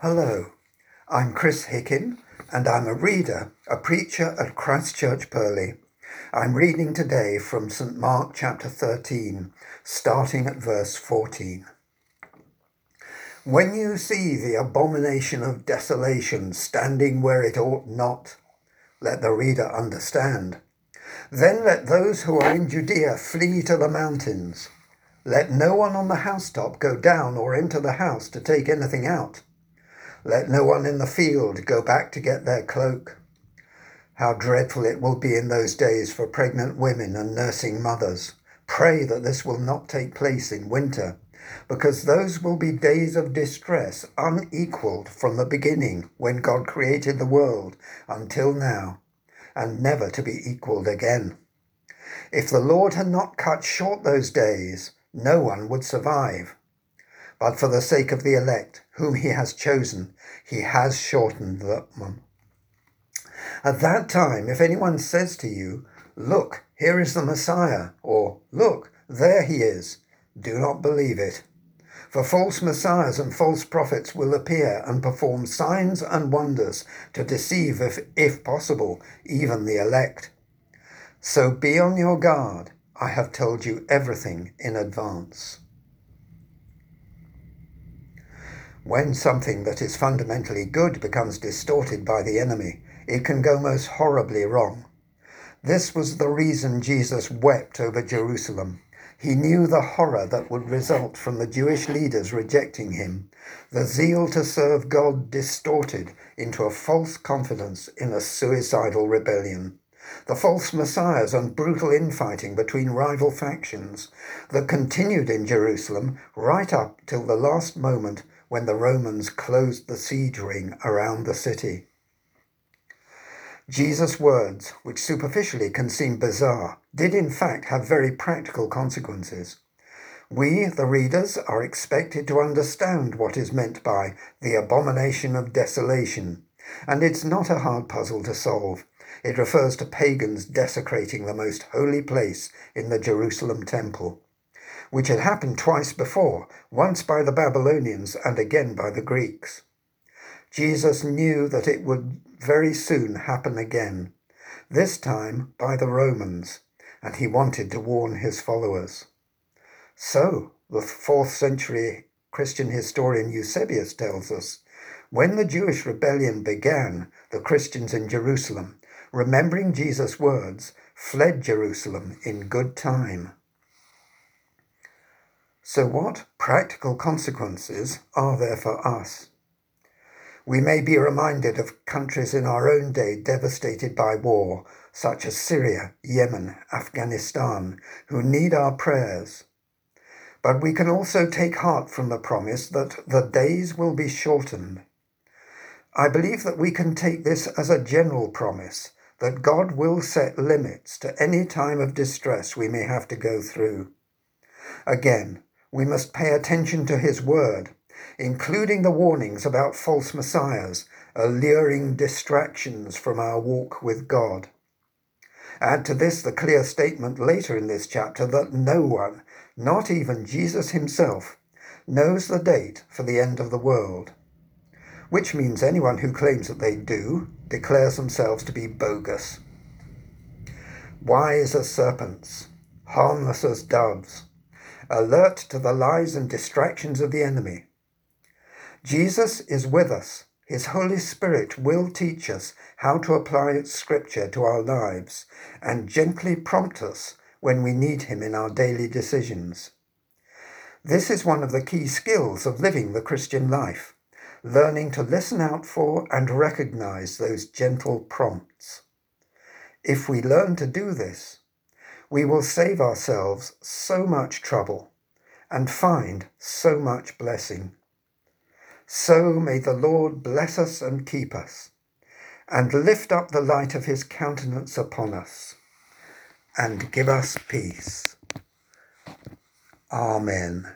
Hello, I'm Chris Hickin, and I'm a reader, a preacher at Christchurch Purley. I'm reading today from St Mark chapter 13, starting at verse 14. When you see the abomination of desolation standing where it ought not, let the reader understand. Then let those who are in Judea flee to the mountains. Let no one on the housetop go down or enter the house to take anything out. Let no one in the field go back to get their cloak. How dreadful it will be in those days for pregnant women and nursing mothers. Pray that this will not take place in winter, because those will be days of distress unequaled from the beginning when God created the world until now, and never to be equaled again. If the Lord had not cut short those days, no one would survive. But for the sake of the elect, whom he has chosen, he has shortened them. At that time, if anyone says to you, Look, here is the Messiah, or Look, there he is, do not believe it. For false messiahs and false prophets will appear and perform signs and wonders to deceive, if, if possible, even the elect. So be on your guard. I have told you everything in advance. When something that is fundamentally good becomes distorted by the enemy, it can go most horribly wrong. This was the reason Jesus wept over Jerusalem. He knew the horror that would result from the Jewish leaders rejecting him, the zeal to serve God distorted into a false confidence in a suicidal rebellion, the false messiahs and brutal infighting between rival factions that continued in Jerusalem right up till the last moment when the Romans closed the siege ring around the city. Jesus' words, which superficially can seem bizarre, did in fact have very practical consequences. We, the readers, are expected to understand what is meant by the abomination of desolation, and it's not a hard puzzle to solve. It refers to pagans desecrating the most holy place in the Jerusalem temple which had happened twice before, once by the Babylonians and again by the Greeks. Jesus knew that it would very soon happen again, this time by the Romans, and he wanted to warn his followers. So, the fourth century Christian historian Eusebius tells us, when the Jewish rebellion began, the Christians in Jerusalem, remembering Jesus' words, fled Jerusalem in good time. So, what practical consequences are there for us? We may be reminded of countries in our own day devastated by war, such as Syria, Yemen, Afghanistan, who need our prayers. But we can also take heart from the promise that the days will be shortened. I believe that we can take this as a general promise that God will set limits to any time of distress we may have to go through. Again, we must pay attention to his word, including the warnings about false messiahs, alluring distractions from our walk with God. Add to this the clear statement later in this chapter that no one, not even Jesus himself, knows the date for the end of the world, which means anyone who claims that they do declares themselves to be bogus. Wise as serpents, harmless as doves, alert to the lies and distractions of the enemy. Jesus is with us. His Holy Spirit will teach us how to apply Scripture to our lives and gently prompt us when we need Him in our daily decisions. This is one of the key skills of living the Christian life, learning to listen out for and recognize those gentle prompts. If we learn to do this, we will save ourselves so much trouble and find so much blessing. So may the Lord bless us and keep us, and lift up the light of his countenance upon us, and give us peace. Amen.